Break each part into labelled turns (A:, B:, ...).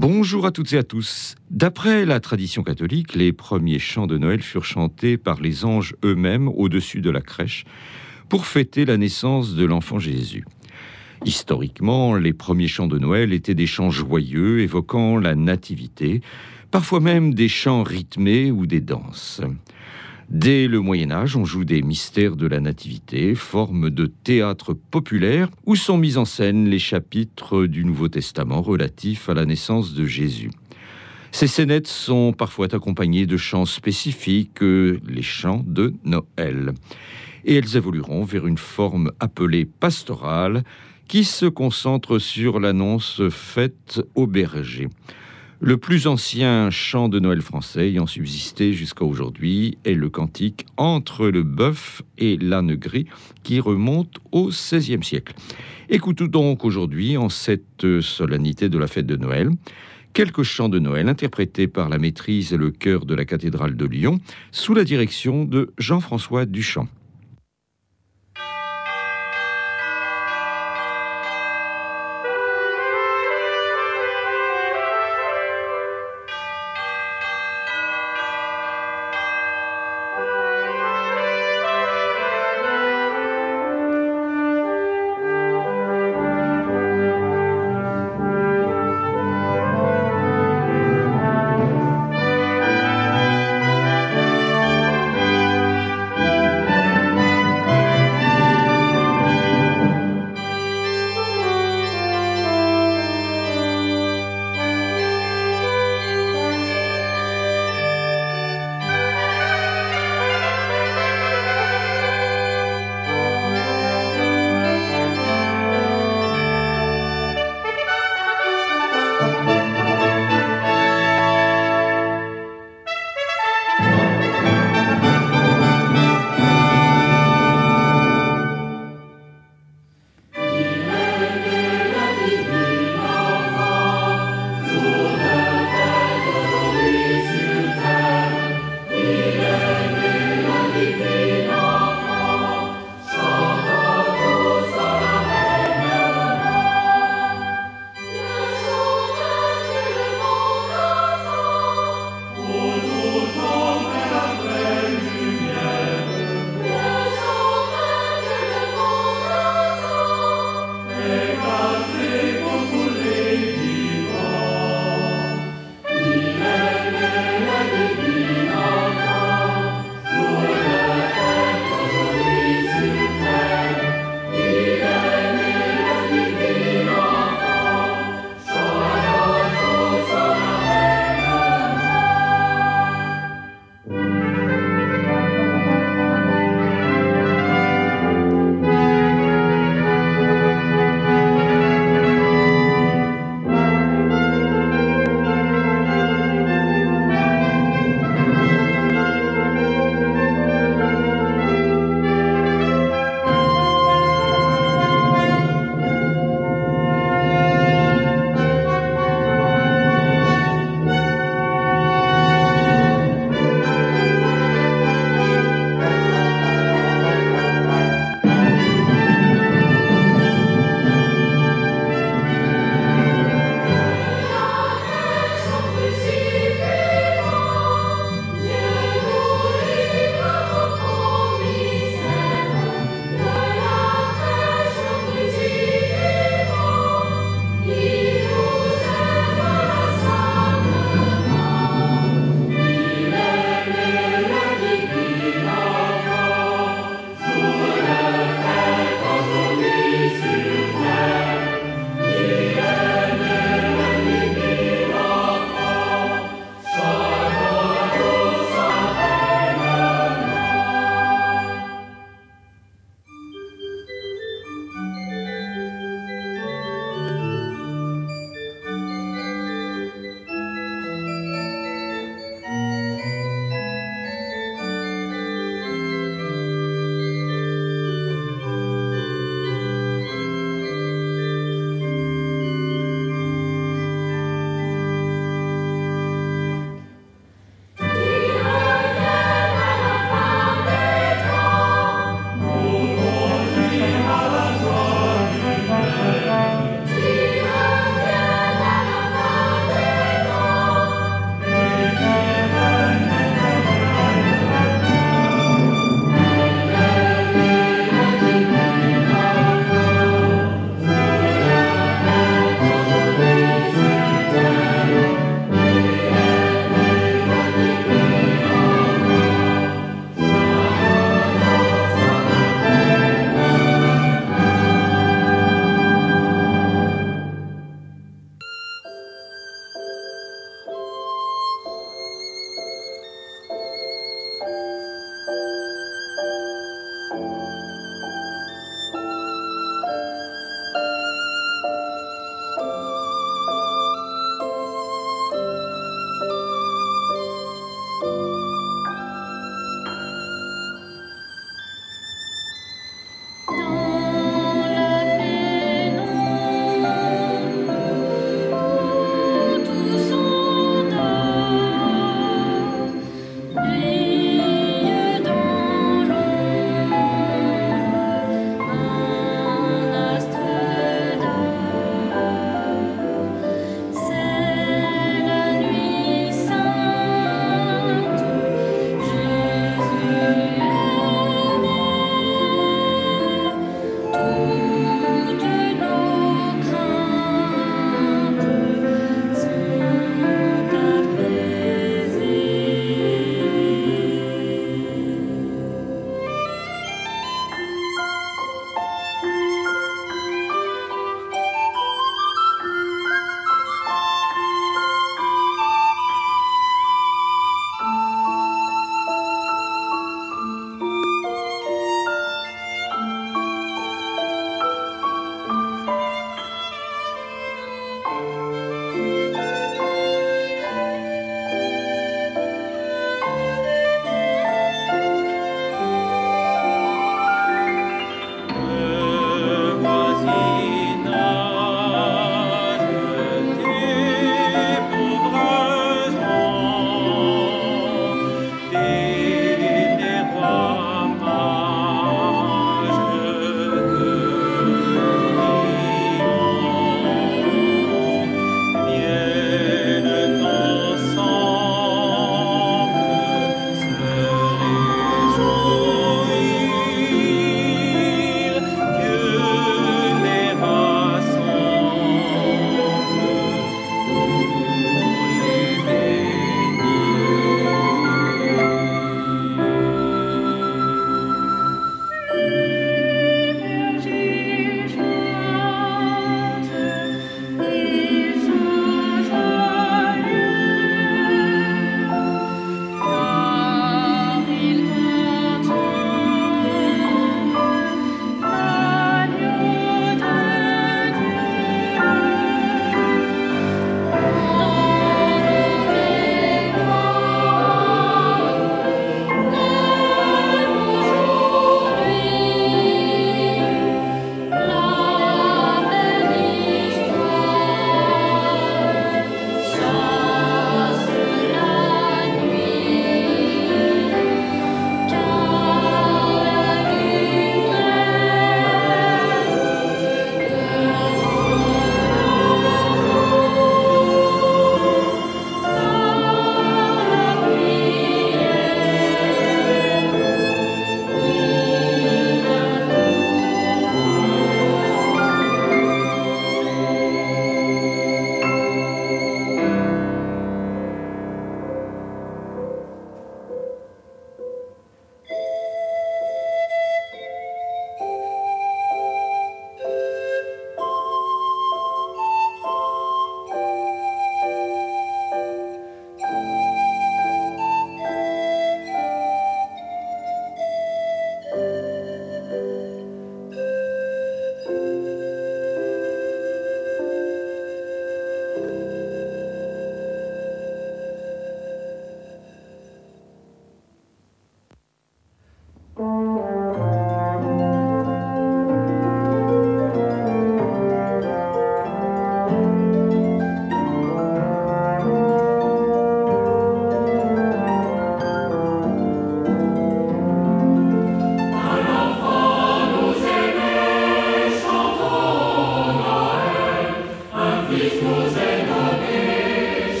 A: Bonjour à toutes et à tous. D'après la tradition catholique, les premiers chants de Noël furent chantés par les anges eux-mêmes au-dessus de la crèche pour fêter la naissance de l'enfant Jésus. Historiquement, les premiers chants de Noël étaient des chants joyeux évoquant la nativité, parfois même des chants rythmés ou des danses. Dès le Moyen Âge, on joue des mystères de la Nativité, forme de théâtre populaire où sont mis en scène les chapitres du Nouveau Testament relatifs à la naissance de Jésus. Ces scénettes sont parfois accompagnées de chants spécifiques, les chants de Noël. Et elles évolueront vers une forme appelée pastorale qui se concentre sur l'annonce faite au berger. Le plus ancien chant de Noël français ayant subsisté jusqu'à aujourd'hui est le cantique Entre le bœuf et l'âne gris qui remonte au XVIe siècle. Écoutons donc aujourd'hui, en cette solennité de la fête de Noël, quelques chants de Noël interprétés par la maîtrise et le chœur de la cathédrale de Lyon sous la direction de Jean-François Duchamp.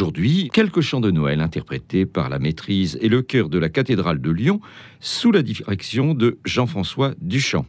A: Aujourd'hui, quelques chants de Noël interprétés par la maîtrise et le chœur de la cathédrale de Lyon sous la direction de Jean-François Duchamp.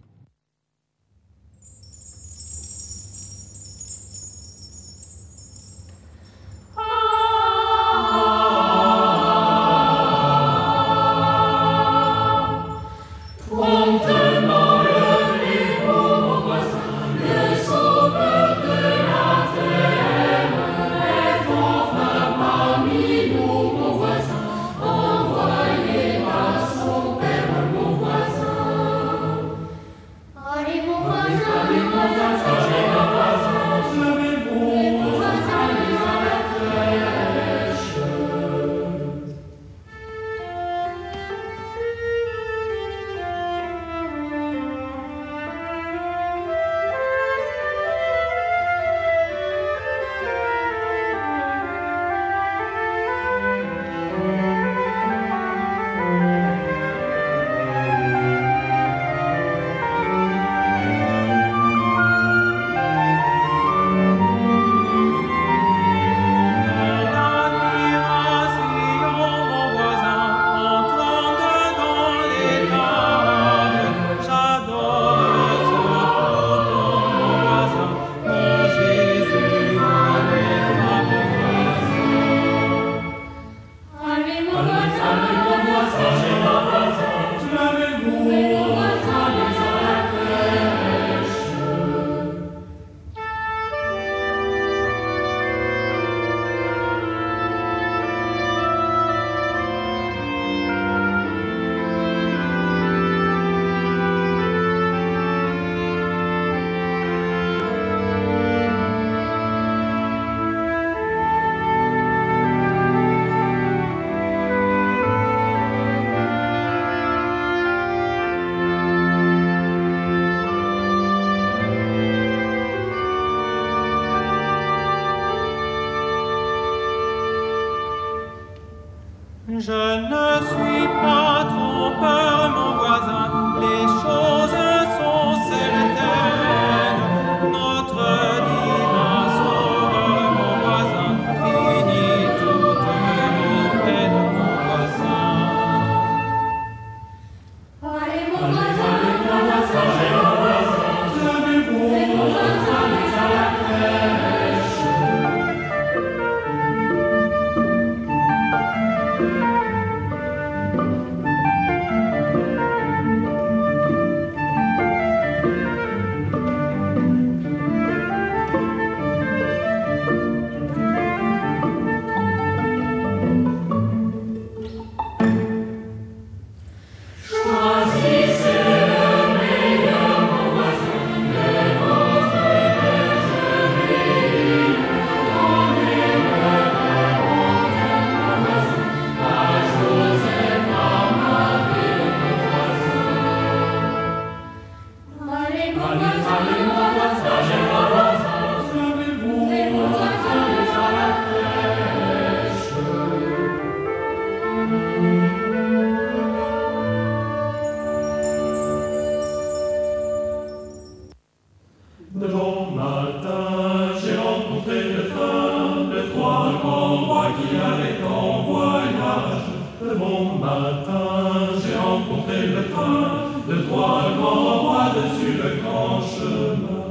B: Menschen qui allait en voyage. Le bon matin, j'ai rencontré le train de trois grands rois dessus le grand chemin.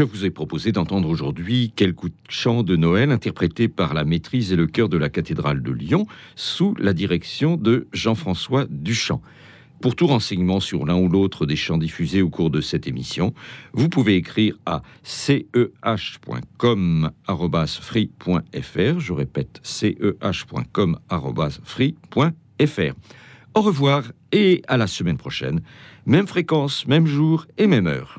A: Je vous ai proposé d'entendre aujourd'hui quelques chants de Noël interprétés par la maîtrise et le chœur de la cathédrale de Lyon sous la direction de Jean-François Duchamp. Pour tout renseignement sur l'un ou l'autre des chants diffusés au cours de cette émission, vous pouvez écrire à ceh.com.free.fr. Je répète, ceh.com.free.fr. Au revoir et à la semaine prochaine. Même fréquence, même jour et même heure.